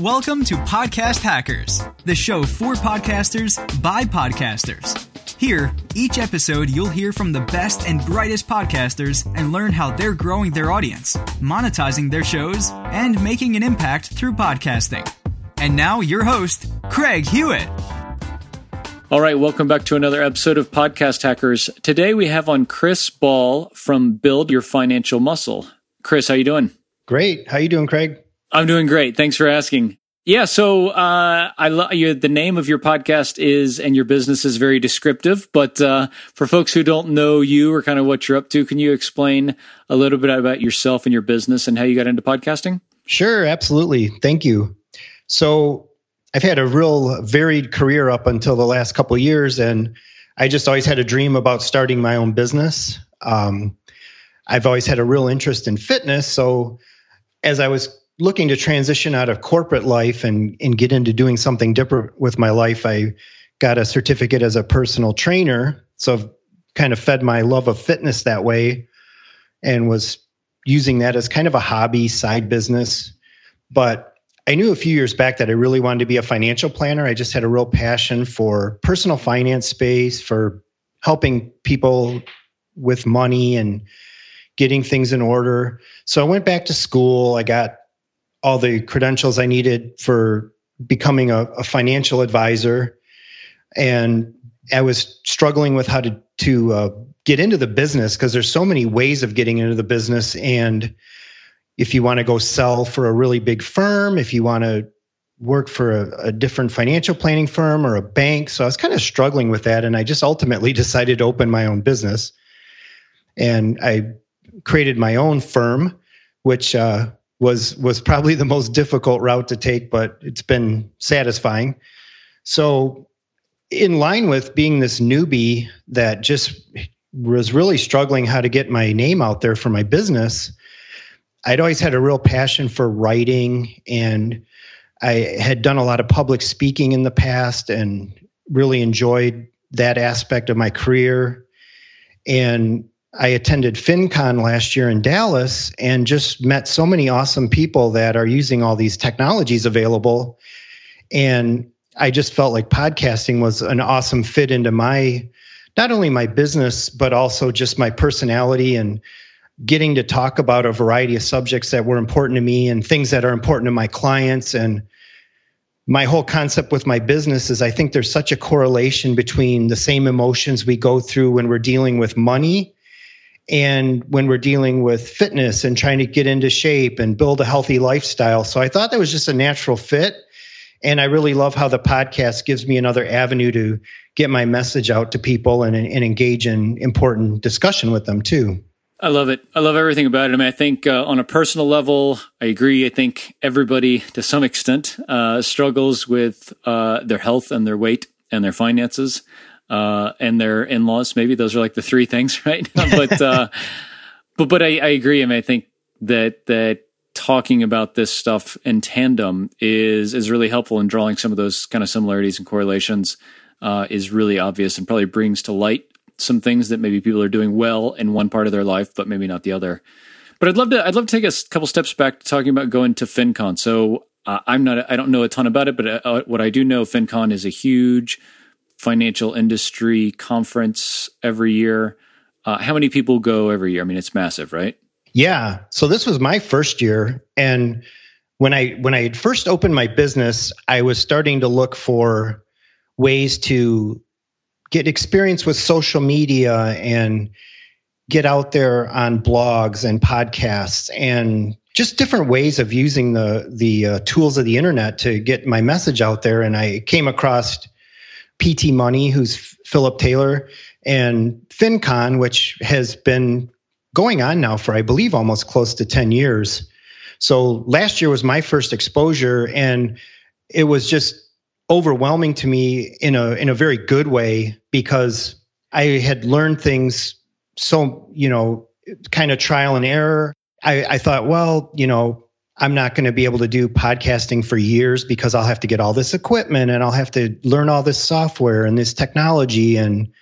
Welcome to Podcast Hackers, the show for podcasters by podcasters. Here, each episode, you'll hear from the best and brightest podcasters and learn how they're growing their audience, monetizing their shows, and making an impact through podcasting. And now, your host, Craig Hewitt. All right, welcome back to another episode of Podcast Hackers. Today we have on Chris Ball from Build Your Financial Muscle. Chris, how you doing? Great. How you doing, Craig? I'm doing great. Thanks for asking. Yeah, so uh, I love you. The name of your podcast is, and your business is very descriptive. But uh, for folks who don't know you or kind of what you're up to, can you explain a little bit about yourself and your business and how you got into podcasting? Sure, absolutely. Thank you. So I've had a real varied career up until the last couple years, and I just always had a dream about starting my own business. Um, I've always had a real interest in fitness, so as I was looking to transition out of corporate life and and get into doing something different with my life, I got a certificate as a personal trainer. So I've kind of fed my love of fitness that way and was using that as kind of a hobby side business. But I knew a few years back that I really wanted to be a financial planner. I just had a real passion for personal finance space, for helping people with money and getting things in order. So I went back to school. I got all the credentials I needed for becoming a, a financial advisor. And I was struggling with how to, to uh, get into the business because there's so many ways of getting into the business. And if you want to go sell for a really big firm, if you want to work for a, a, different financial planning firm or a bank. So I was kind of struggling with that. And I just ultimately decided to open my own business. And I created my own firm, which uh, was was probably the most difficult route to take, but it's been satisfying. So, in line with being this newbie that just was really struggling how to get my name out there for my business, I'd always had a real passion for writing and I had done a lot of public speaking in the past and really enjoyed that aspect of my career. And I attended FinCon last year in Dallas and just met so many awesome people that are using all these technologies available. And I just felt like podcasting was an awesome fit into my, not only my business, but also just my personality and getting to talk about a variety of subjects that were important to me and things that are important to my clients. And my whole concept with my business is I think there's such a correlation between the same emotions we go through when we're dealing with money and when we're dealing with fitness and trying to get into shape and build a healthy lifestyle. So I thought that was just a natural fit. And I really love how the podcast gives me another avenue to get my message out to people and, and engage in important discussion with them too. I love it. I love everything about it. I mean, I think uh, on a personal level, I agree. I think everybody, to some extent, uh, struggles with uh, their health and their weight and their finances uh, and their in-laws. Maybe those are like the three things, right? but uh, but but I, I agree. I mean, I think that that talking about this stuff in tandem is is really helpful in drawing some of those kind of similarities and correlations. Uh, is really obvious and probably brings to light some things that maybe people are doing well in one part of their life, but maybe not the other. But I'd love to I'd love to take a couple steps back to talking about going to FinCon. So uh, I'm not I don't know a ton about it, but uh, what I do know, FinCon is a huge financial industry conference every year. Uh, how many people go every year? I mean, it's massive, right? Yeah. So this was my first year, and when I when I first opened my business, I was starting to look for ways to get experience with social media and get out there on blogs and podcasts and just different ways of using the the uh, tools of the internet to get my message out there and i came across PT Money, who's Philip Taylor, and FinCon, which has been going on now for, I believe, almost close to 10 years. So last year was my first exposure, and it was just overwhelming to me in a in a very good way because I had learned things so you know kind of trial and error. I, I thought, well, you know, I'm not going to be able to do podcasting for years because I'll have to get all this equipment and I'll have to learn all this software and this technology. And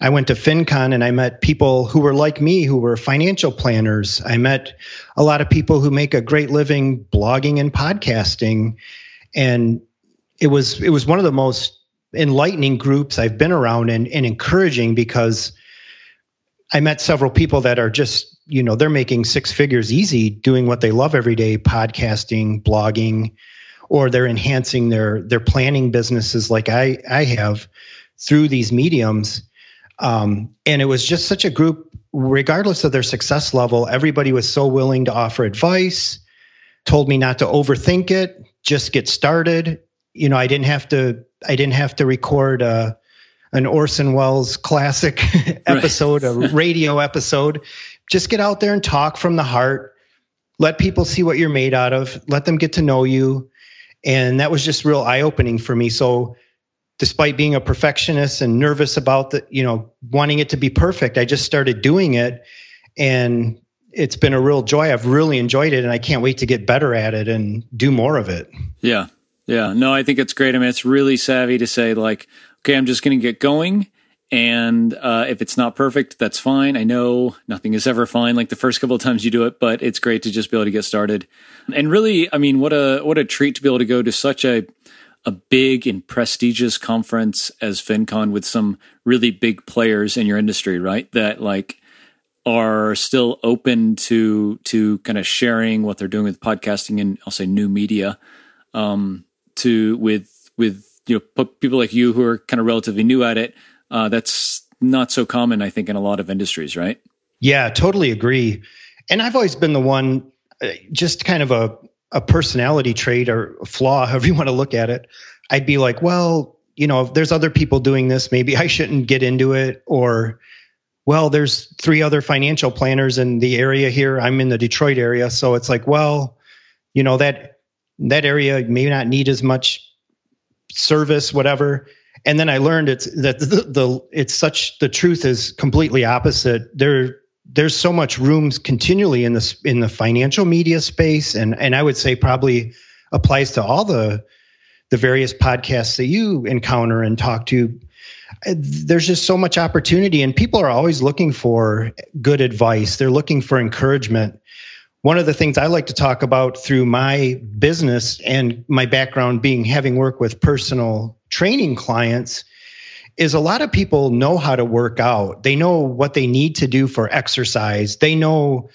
I went to FinCon and I met people who were like me, who were financial planners. I met a lot of people who make a great living blogging and podcasting. And it was it was one of the most enlightening groups I've been around and, and encouraging because I met several people that are just, you know, they're making six figures easy doing what they love every day, podcasting, blogging, or they're enhancing their their planning businesses like I I have through these mediums. Um, and it was just such a group, regardless of their success level, everybody was so willing to offer advice, told me not to overthink it, just get started. You know, I didn't have to I didn't have to record a an Orson Welles classic episode, a radio episode. Just get out there and talk from the heart. Let people see what you're made out of. Let them get to know you. And that was just real eye opening for me. So, despite being a perfectionist and nervous about the, you know, wanting it to be perfect, I just started doing it. And it's been a real joy. I've really enjoyed it and I can't wait to get better at it and do more of it. Yeah. Yeah. No, I think it's great. I mean, it's really savvy to say, like, okay, I'm just going to get going. And uh, if it's not perfect, that's fine. I know nothing is ever fine like the first couple of times you do it, but it's great to just be able to get started. And really, I mean, what a what a treat to be able to go to such a a big and prestigious conference as FinCon with some really big players in your industry, right? That like are still open to to kind of sharing what they're doing with podcasting and I'll say new media um, to with with you know people like you who are kind of relatively new at it uh, that's not so common i think in a lot of industries right? Yeah totally agree. And i've always been the one uh, just kind of a, a personality trait or flaw however you want to look at it. I'd be like well you know if there's other people doing this maybe i shouldn't get into it. Or well there's three other financial planners in the area here. I'm in the detroit area. So it's like well you know that that area may not need as much service, whatever. And then I learned it's that the, the it's such the truth is completely opposite. There there's so much room continually in the in the financial media space, and and I would say probably applies to all the the various podcasts that you encounter and talk to. There's just so much opportunity, and people are always looking for good advice. They're looking for encouragement one of the things I like to talk about through my business and my background being having worked with personal training clients is a lot of people know how to work out. They know what they need to do for exercise. They know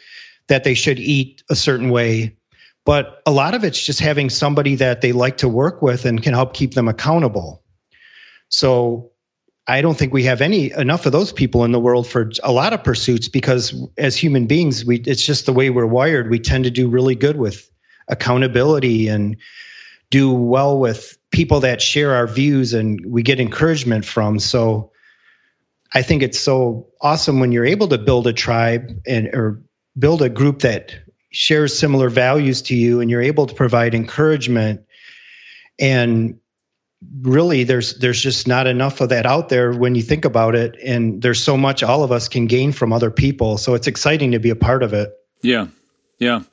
that they should eat a certain way. But a lot of it's just having somebody that they like to work with and can help keep them accountable. So I don't think we have any enough of those people in the world for a lot of pursuits because as human beings, we it's just the way we're wired. We tend to do really good with accountability and do well with people that share our views and we get encouragement from. So I think it's so awesome when you're able to build a tribe and or build a group that shares similar values to you and you're able to provide encouragement. And really there's there's just not enough of that out there when you think about it. And there's so much all of us can gain from other people. So it's exciting to be a part of it. Yeah. Yeah.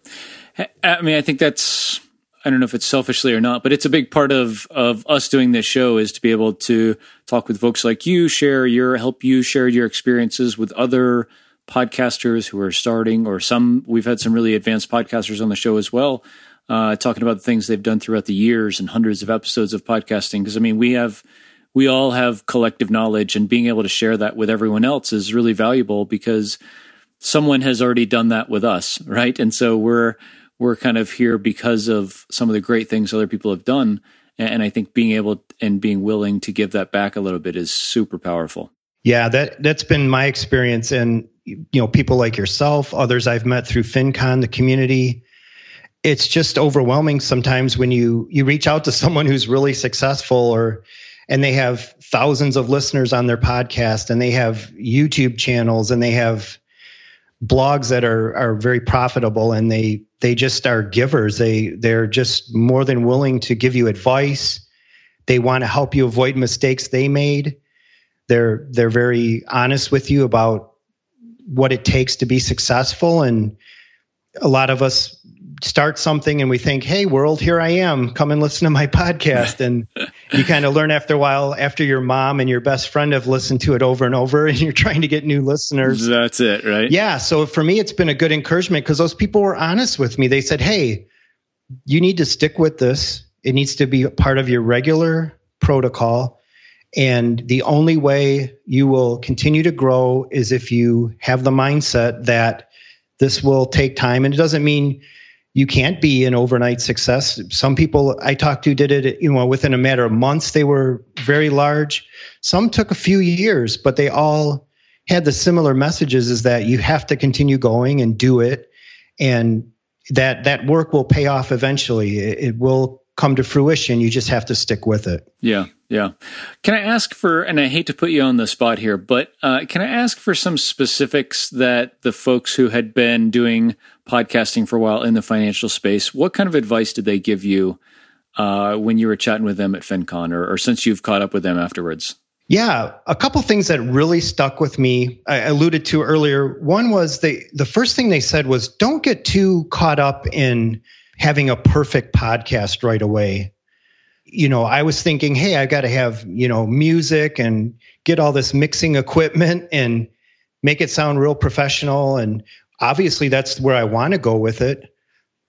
I mean i think that's i don't know if it's selfishly or not but it's a big part of of us doing this show is to be able to talk with folks like you share your help you share your experiences with other podcasters who are starting or some we've had some really advanced podcasters on the show as well uh, talking about the things they've done throughout the years and hundreds of episodes of podcasting. Because I mean, we have we all have collective knowledge, and being able to share that with everyone else is really valuable because someone has already done that with us, right? And so we're we're kind of here because of some of the great things other people have done. And I think being able and being willing to give that back a little bit is super powerful. Yeah, that that's been my experience, and you know, people like yourself, others I've met through FinCon, the community it's just overwhelming sometimes when you you reach out to someone who's really successful or and they have thousands of listeners on their podcast and they have YouTube channels and they have blogs that are are very profitable and they they just are givers they they're just more than willing to give you advice they want to help you avoid mistakes they made they're they're very honest with you about what it takes to be successful and a lot of us start something and we think, hey, world, here I am. Come and listen to my podcast. And you kind of learn after a while, after your mom and your best friend have listened to it over and over, and you're trying to get new listeners. That's it, right? Yeah. So for me, it's been a good encouragement because those people were honest with me. They said, hey, you need to stick with this. It needs to be part of your regular protocol. And the only way you will continue to grow is if you have the mindset that this will take time. And it doesn't mean you can't be an overnight success. Some people I talked to did it, you know, within a matter of months. They were very large. Some took a few years, but they all had the similar messages: is that you have to continue going and do it, and that that work will pay off eventually. It, it will come to fruition. You just have to stick with it. Yeah, yeah. Can I ask for, and I hate to put you on the spot here, but uh, can I ask for some specifics that the folks who had been doing podcasting for a while in the financial space, what kind of advice did they give you uh, when you were chatting with them at FinCon or, or since you've caught up with them afterwards? Yeah, a couple things that really stuck with me. I alluded to earlier. One was they the first thing they said was don't get too caught up in having a perfect podcast right away. You know, I was thinking, hey, I got to have, you know, music and get all this mixing equipment and make it sound real professional. And obviously, that's where I want to go with it.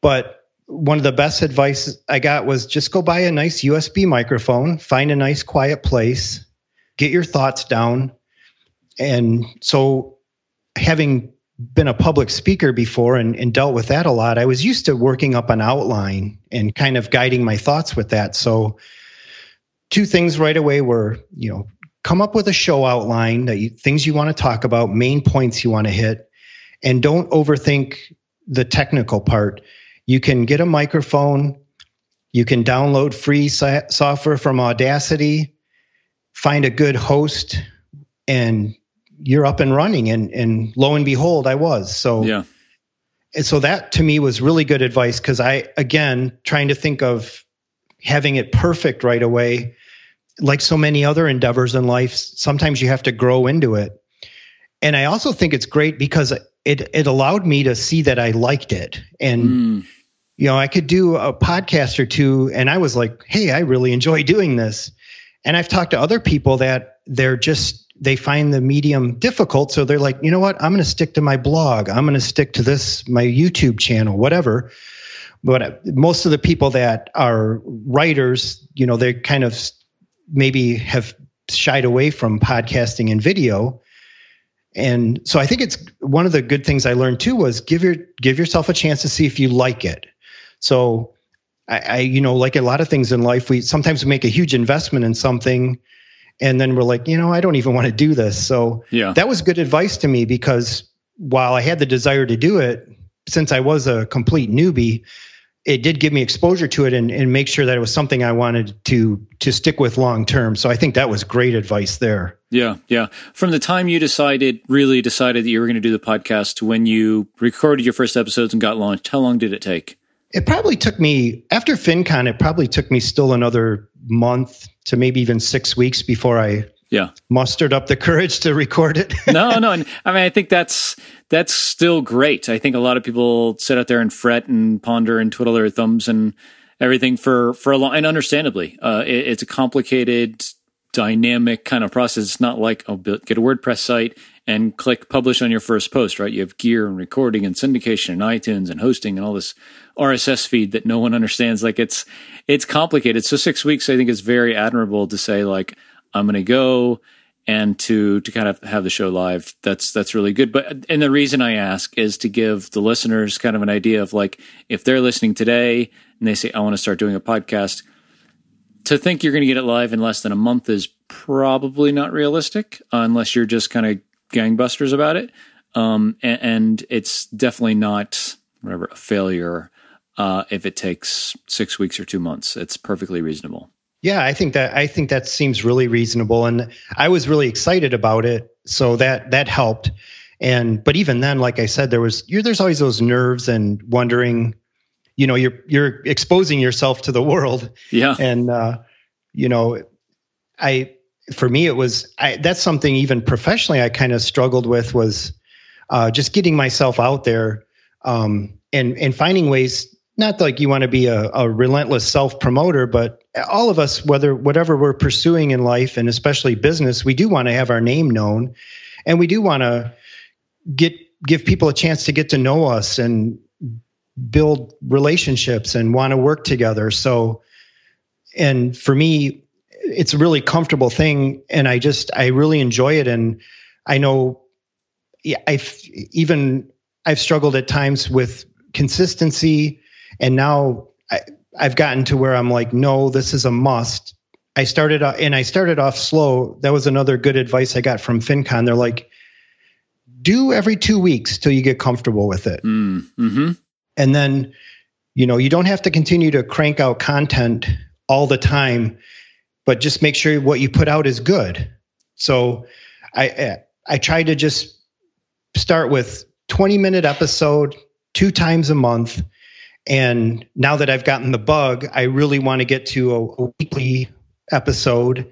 But one of the best advice I got was just go buy a nice USB microphone, find a nice quiet place, get your thoughts down. And so, having been a public speaker before and, and, dealt with that a lot, I was used to working up an outline and kind of guiding my thoughts with that. So, two things right away were, you know, come up with a show outline that you, things you want to talk about, main points you want to hit, and don't overthink the technical part. You can get a microphone, you can download free software from Audacity, find a good host, and you're up and running and and lo and behold i was. So yeah. and so that to me was really good advice because i again trying to think of having it perfect right away like so many other endeavors in life sometimes you have to grow into it. And i also think it's great because it it allowed me to see that i liked it. And mm. you know i could do a podcast or two and i was like hey i really enjoy doing this. And i've talked to other people that they're just they find the medium difficult. So they're like, you know what? I'm going to stick to my blog. I'm going to stick to this, my YouTube channel, whatever. But most of the people that are writers, you know, they kind of maybe have shied away from podcasting and video. And so I think it's one of the good things I learned too was give your give yourself a chance to see if you like it. So I, I you know, like a lot of things in life, we sometimes make a huge investment in something and then we're like, you know, I don't even want to do this. So yeah. that was good advice to me because while I had the desire to do it, since I was a complete newbie, it did give me exposure to it and, and make sure that it was something I wanted to to stick with long term. So I think that was great advice there. Yeah, yeah. From the time you decided, really decided that you were going to do the podcast to when you recorded your first episodes and got launched, how long did it take? It probably took me after FinCon. It probably took me still another month to maybe even six weeks before I yeah mustered up the courage to record it. no, no, and I mean I think that's that's still great. I think a lot of people sit out there and fret and ponder and twiddle their thumbs and everything for for a long and understandably, uh, it, it's a complicated, dynamic kind of process. It's not like oh, get a WordPress site and click publish on your first post, right? You have gear and recording and syndication and iTunes and hosting and all this RSS feed that no one understands. Like it's it's complicated. So six weeks, I think, is very admirable to say like I'm going to go and to to kind of have the show live. That's that's really good. But and the reason I ask is to give the listeners kind of an idea of like if they're listening today and they say I want to start doing a podcast. To think you're going to get it live in less than a month is probably not realistic, unless you're just kind of gangbusters about it. Um, and, and, it's definitely not whatever a failure uh, if it takes six weeks or two months. It's perfectly reasonable. Yeah, I think that I think that seems really reasonable, and I was really excited about it, so that that helped. And but even then, like I said, there was there's always those nerves and wondering, you know, you're you're exposing yourself to the world. Yeah, and uh, you know, I for me, it was I, that's something even professionally I kind of struggled with was uh, just getting myself out there um, and and finding ways not like you want to be a, a relentless self promoter, but all of us, whether whatever we're pursuing in life and especially business, we do want to have our name known, and we do want to get give people a chance to get to know us and build relationships and want to work together. So, and for me, it's a really comfortable thing, and I just I really enjoy it, and I know I've even I've struggled at times with consistency, and now I, I've gotten to where I'm like, no, this is a must. I started and I started off slow. That was another good advice I got from FinCon. They're like, do every two weeks till you get comfortable with it. Mm, mm-hmm. And then, you know, you don't have to continue to crank out content all the time, but just make sure what you put out is good. So I I try to just start with 20 minute episode two times a month. And now that I've gotten the bug, I really want to get to a, a weekly episode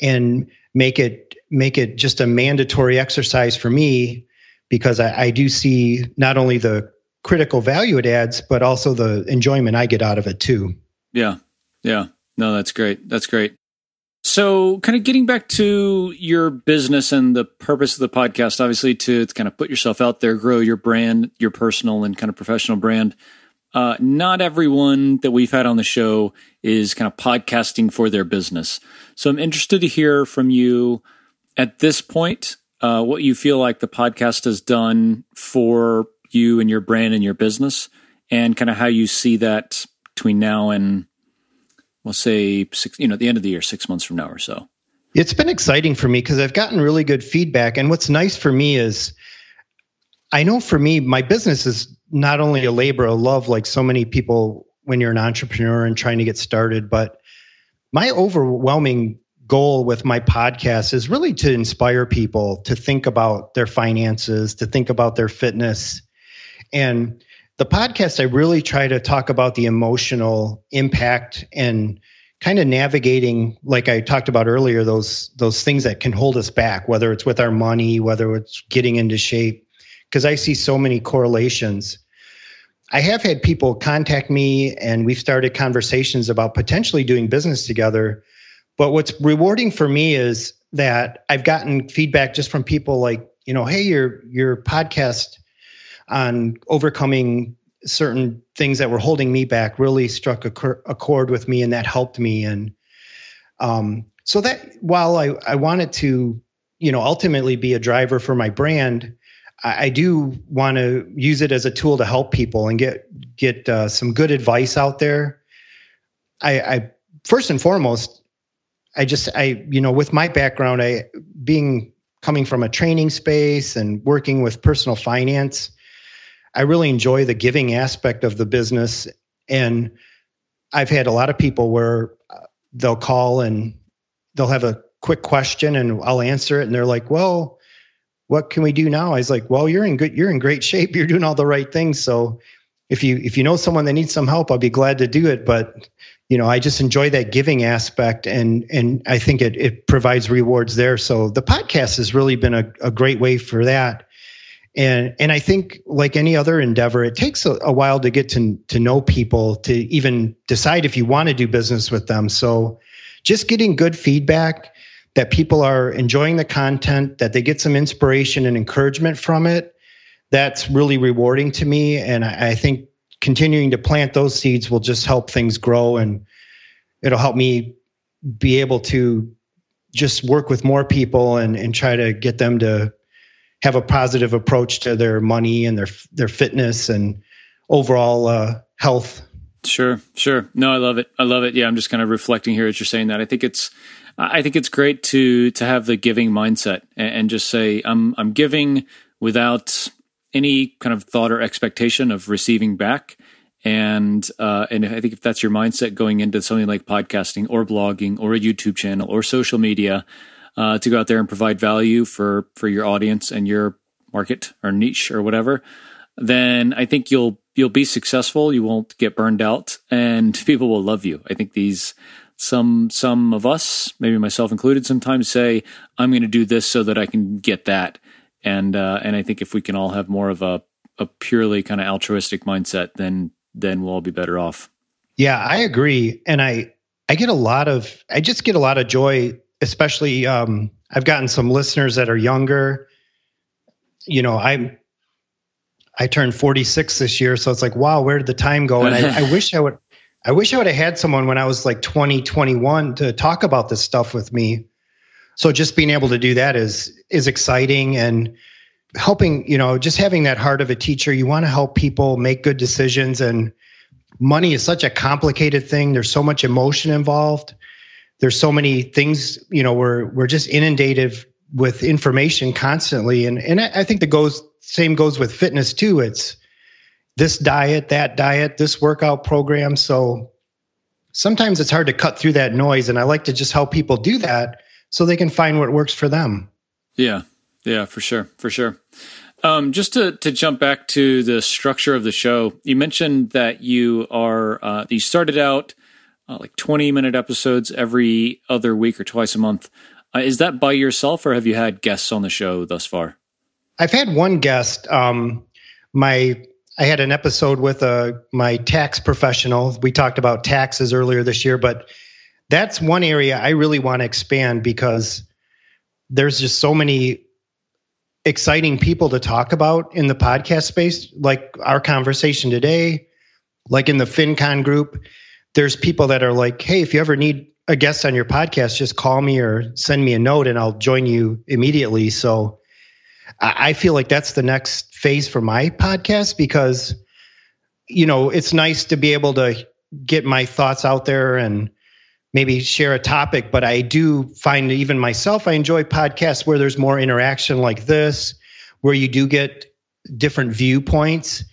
and make it make it just a mandatory exercise for me because I, I do see not only the critical value it adds, but also the enjoyment I get out of it too. Yeah. Yeah. No, that's great. That's great. So, kind of getting back to your business and the purpose of the podcast, obviously to, to kind of put yourself out there, grow your brand, your personal and kind of professional brand. Uh, not everyone that we've had on the show is kind of podcasting for their business. So, I'm interested to hear from you at this point uh, what you feel like the podcast has done for you and your brand and your business, and kind of how you see that between now and we'll say six, you know, at the end of the year, six months from now or so? It's been exciting for me because I've gotten really good feedback. And what's nice for me is I know for me, my business is not only a labor of love, like so many people when you're an entrepreneur and trying to get started, but my overwhelming goal with my podcast is really to inspire people to think about their finances, to think about their fitness. And the podcast, I really try to talk about the emotional impact and kind of navigating, like I talked about earlier, those those things that can hold us back, whether it's with our money, whether it's getting into shape, because I see so many correlations. I have had people contact me and we've started conversations about potentially doing business together. But what's rewarding for me is that I've gotten feedback just from people like, you know, hey, your your podcast on overcoming certain things that were holding me back really struck a, a chord with me and that helped me. And um, so that while I, I wanted to you know ultimately be a driver for my brand I, I do want to use it as a tool to help people and get get uh, some good advice out there. I, I first and foremost I just I you know with my background I being coming from a training space and working with personal finance I really enjoy the giving aspect of the business. And I've had a lot of people where uh, they'll call and they'll have a quick question and I'll answer it. And they're like, well, what can we do now? I was like, well, you're in good, you're in great shape. You're doing all the right things. So if you, if you know someone that needs some help, I'll be glad to do it. But, you know, I just enjoy that giving aspect and, and I think it, it provides rewards there. So the podcast has really been a, a great way for that and and I think like any other endeavor, it takes a, a, while to get to to know people to even decide if you want to do business with them. So just getting good feedback that people are enjoying the content, that they get some inspiration and encouragement from it, that's really rewarding to me. And I, I think continuing to plant those seeds will just help things grow and it'll help me be able to just work with more people and, and try to get them to have a positive approach to their money and their their fitness and overall uh, health. Sure, sure. No, I love it. I love it. Yeah, I'm just kind of reflecting here as you're saying that. I think it's I think it's great to to have the giving mindset and, and just say I'm I'm giving without any kind of thought or expectation of receiving back. And uh, and I think if that's your mindset going into something like podcasting or blogging or a YouTube channel or social media, uh, to go out there and provide value for for your audience and your market or niche or whatever, then I think you'll you'll be successful. You won't get burned out, and people will love you. I think these some some of us, maybe myself included, sometimes say, "I'm going to do this so that I can get that," and uh, and I think if we can all have more of a a purely kind of altruistic mindset, then then we'll all be better off. Yeah, I agree. And I, I get a lot of, I just get a lot of joy, especially, um, I've gotten some listeners that are younger. You know, I'm, I turned 46 this year. So it's like, wow, where did the time go? And I, I wish I would, I wish I would have had someone when I was like 20, 21 to talk about this stuff with me. So just being able to do that is, is exciting and, helping you know just having that heart of a teacher you want to help people make good decisions and money is such a complicated thing there's so much emotion involved there's so many things you know we're we're just inundated with information constantly. And and i think the goes same goes with fitness too. It's this diet that diet this workout program. So sometimes it's hard to cut through that noise. And i like to just help people do that so they can find what works for them. Yeah. Yeah, for sure, for sure. Um, just to to jump back to the structure of the show, you mentioned that you are uh, you started out uh, like twenty minute episodes every other week or twice a month. Uh, is that by yourself, or have you had guests on the show thus far? I've had one guest. Um, my I had an episode with a uh, my tax professional. We talked about taxes earlier this year, but that's one area I really want to expand because there's just so many exciting people to talk about in the podcast space, like our conversation today, like in the FinCon group. There's people that are like, hey, if you ever need a guest on your podcast, just call me or send me a note and I'll join you immediately. So I feel like that's the next phase for my podcast because, you know, it's nice to be able to get my thoughts out there and maybe share a topic, but I do find even myself, I enjoy podcasts where there's more interaction like this, where you do get different viewpoints.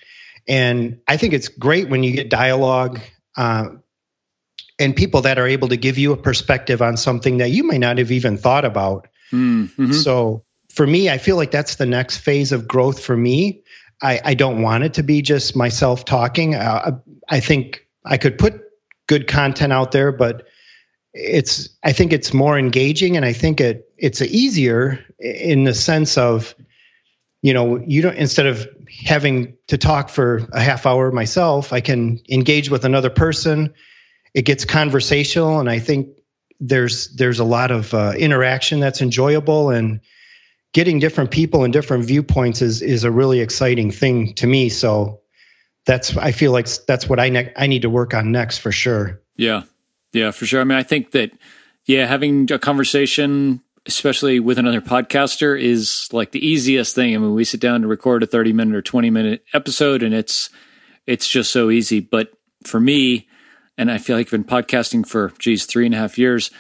And I think it's great when you get dialogue uh, and people that are able to give you a perspective on something that you may not have even thought about. Mm-hmm. So for me, I feel like that's the next phase of growth for me. I, I don't want it to be just myself talking. Uh, I think I could put good content out there, but it's I think it's more engaging and I think it it's easier in the sense of you know you don't instead of having to talk for a half hour myself I can engage with another person it gets conversational and I think there's there's a lot of uh, interaction that's enjoyable and getting different people and different viewpoints is is a really exciting thing to me so that's I feel like that's what I ne- I need to work on next for sure yeah yeah, for sure. I mean, I think that, yeah, having a conversation, especially with another podcaster, is like the easiest thing. I mean, we sit down to record a 30 minute or 20 minute episode and it's, it's just so easy. But for me, and I feel like I've been podcasting for, geez, three and a half years,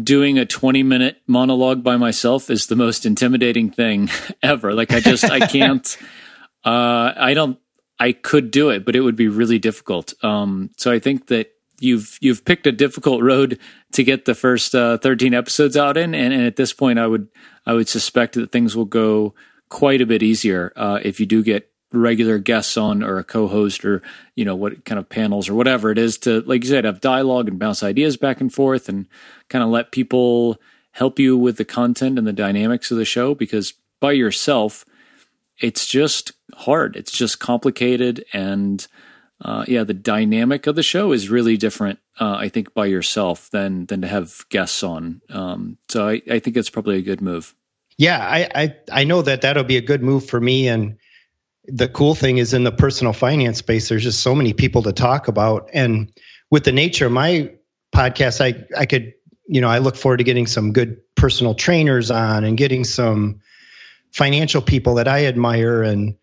doing a 20 minute monologue by myself is the most intimidating thing ever. Like, I just, I can't, uh, I don't, I could do it, but it would be really difficult. Um, so I think that you've you've picked a difficult road to get the first uh, 13 episodes out in and, and, at this point i would i would suspect that things will go quite a bit easier uh, if you do get regular guests on or a co-host or you know what kind of panels or whatever it is to like you said have dialogue and bounce ideas back and forth and kind of let people help you with the content and the dynamics of the show because by yourself it's just hard it's just complicated and uh, yeah, the dynamic of the show is really different. Uh, I think by yourself than than to have guests on. Um, so I, I think it's probably a good move. Yeah, I, I I know that that'll be a good move for me. And the cool thing is in the personal finance space, there's just so many people to talk about. And with the nature of my podcast, I I could you know I look forward to getting some good personal trainers on and getting some financial people that I admire and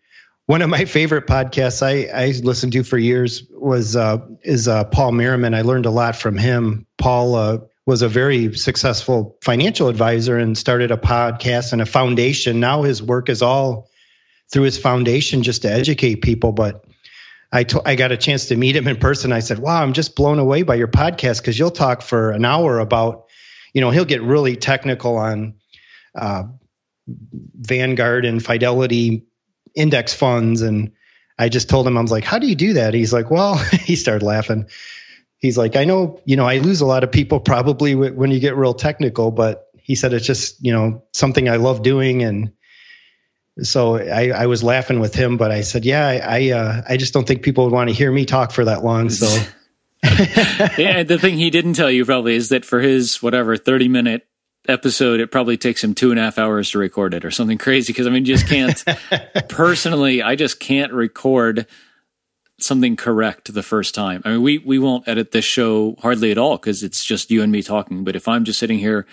one of my favorite podcasts I, I listened to for years was uh, is uh, Paul Merriman. I learned a lot from him. Paul uh, was a very successful financial advisor and started a podcast and a foundation. Now his work is all through his foundation just to educate people. But I, to, I got a chance to meet him in person. I said, "Wow, I'm just blown away by your podcast because you'll talk for an hour about, you know, he'll get really technical on." Uh, Vanguard and Fidelity index funds and I just told him I was like, "How do you do that?" He's like, "Well," he started laughing. He's like, "I know, you know, I lose a lot of people probably when you get real technical, but he said it's just, you know, something I love doing and So I, I was laughing with him, but I said, yeah, I, I, uh, I just don't think people would want to hear me talk for that long. So. yeah, the thing he didn't tell you probably is that for his whatever 30 minute episode, it probably takes him two and a half hours to record it or something crazy. Cause I mean, just can't personally, I just can't record something correct the first time. I mean, we, we won't edit this show hardly at all because it's just you and me talking. But if I'm just sitting here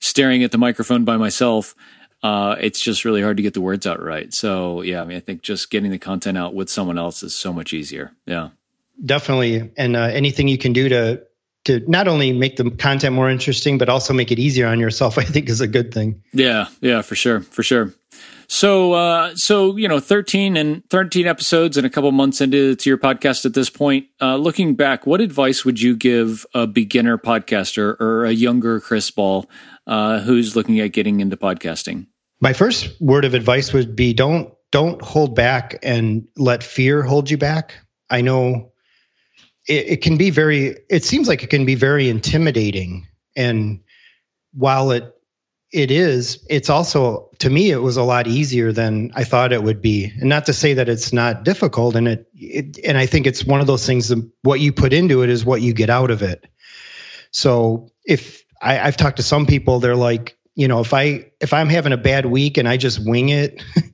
staring at the microphone by myself, uh, it's just really hard to get the words out right. So yeah, I mean, I think just getting the content out with someone else is so much easier. Yeah, definitely. And uh, anything you can do to to not only make the content more interesting, but also make it easier on yourself, I think is a good thing. Yeah, yeah, for sure, for sure. So, uh, so you know, thirteen and thirteen episodes and a couple months into to your podcast at this point. Uh, looking back, what advice would you give a beginner podcaster or a younger Chris Ball uh, who's looking at getting into podcasting? My first word of advice would be don't don't hold back and let fear hold you back. I know it, it can be very. It seems like it can be very intimidating, and while it it is it's also to me it was a lot easier than i thought it would be and not to say that it's not difficult and it, it, and i think it's one of those things that what you put into it is what you get out of it so if I, i've talked to some people they're like you know if i if i'm having a bad week and i just wing it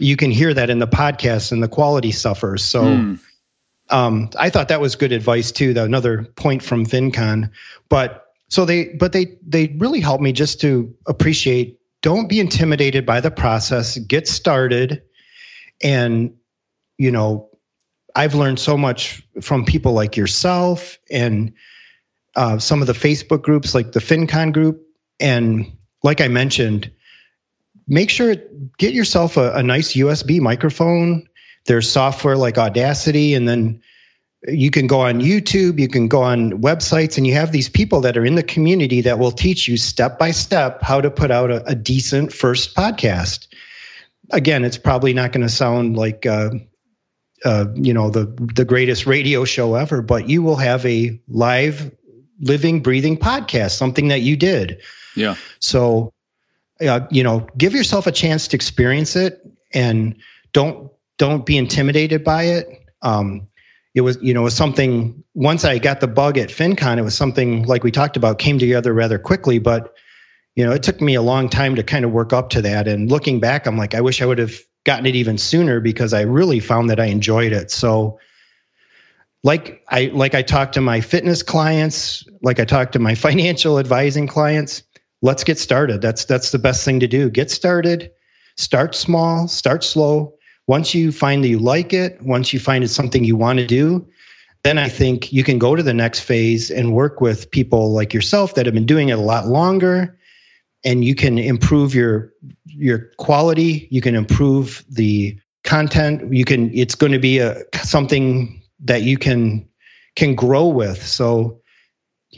you can hear that in the podcast and the quality suffers. So mm. um, i thought that was good advice too the, another point from fincon. But so they but they they really helped me just to appreciate don't be intimidated by the process get started. And you know i've learned so much from people like yourself and uh, some of the facebook groups like the fincon group. And like i mentioned make sure get yourself a, a nice usb microphone there's software like audacity and then you can go on YouTube, you can go on websites, and you have these people that are in the community that will teach you step by step how to put out a, a decent first podcast. Again, it's probably not going to sound like uh, uh, you know the the greatest radio show ever, but you will have a live, living, breathing podcast, something that you did. Yeah. So, uh, you know, give yourself a chance to experience it, and don't don't be intimidated by it. Um, it was you know was something once i got the bug at fincon it was something like we talked about came together rather quickly but you know it took me a long time to kind of work up to that and looking back i'm like i wish i would have gotten it even sooner because i really found that i enjoyed it so like i like i talked to my fitness clients like i talked to my financial advising clients let's get started. That's that's the best thing to do. Get started. Start small. Start slow. Once you find that you like it, once you find it's something you want to do, then I think you can go to the next phase and work with people like yourself that have been doing it a lot longer and you can improve your your quality, you can improve the content, you can it's going to be a something that you can can grow with. So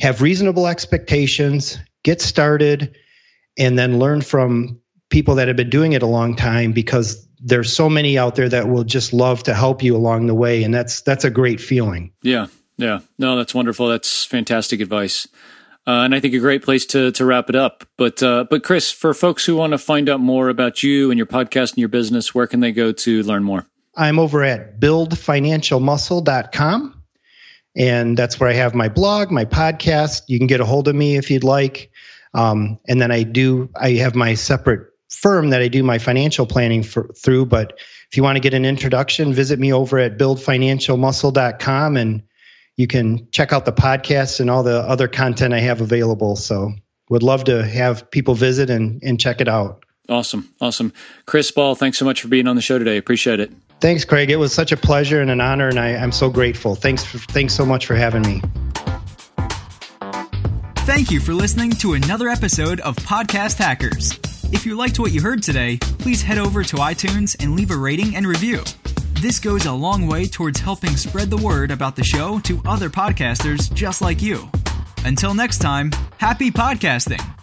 have reasonable expectations, get started and then learn from people that have been doing it a long time because there's so many out there that will just love to help you along the way and that's that's a great feeling yeah yeah no that's wonderful that's fantastic advice uh, and I think a great place to to wrap it up. But uh, but Chris, for folks who want to find out more about you and your podcast and your business, where can they go to learn more? I'm over at buildfinancialmuscle.com. And that's where I have my blog, my podcast. You can get a hold of me if you'd like. Um, and then I do, I have my separate firm that I do my financial planning for, through. But if you want to get an introduction, visit me over at buildfinancialmuscle.com and you can check out the podcast and all the other content I have available. So would love to have people visit and, and check it out. Awesome. Awesome. Chris Ball, thanks so much for being on the show today. Appreciate it. Thanks, Craig. It was such a pleasure and an honor, and I, am so grateful. Thanks, for, thanks so much for having me. Thank you for listening to another episode of Podcast Hackers. If you liked what you heard today, please head over to iTunes and leave a rating and review. This goes a long way towards helping spread the word about the show to other podcasters just like you. Until next time, happy podcasting!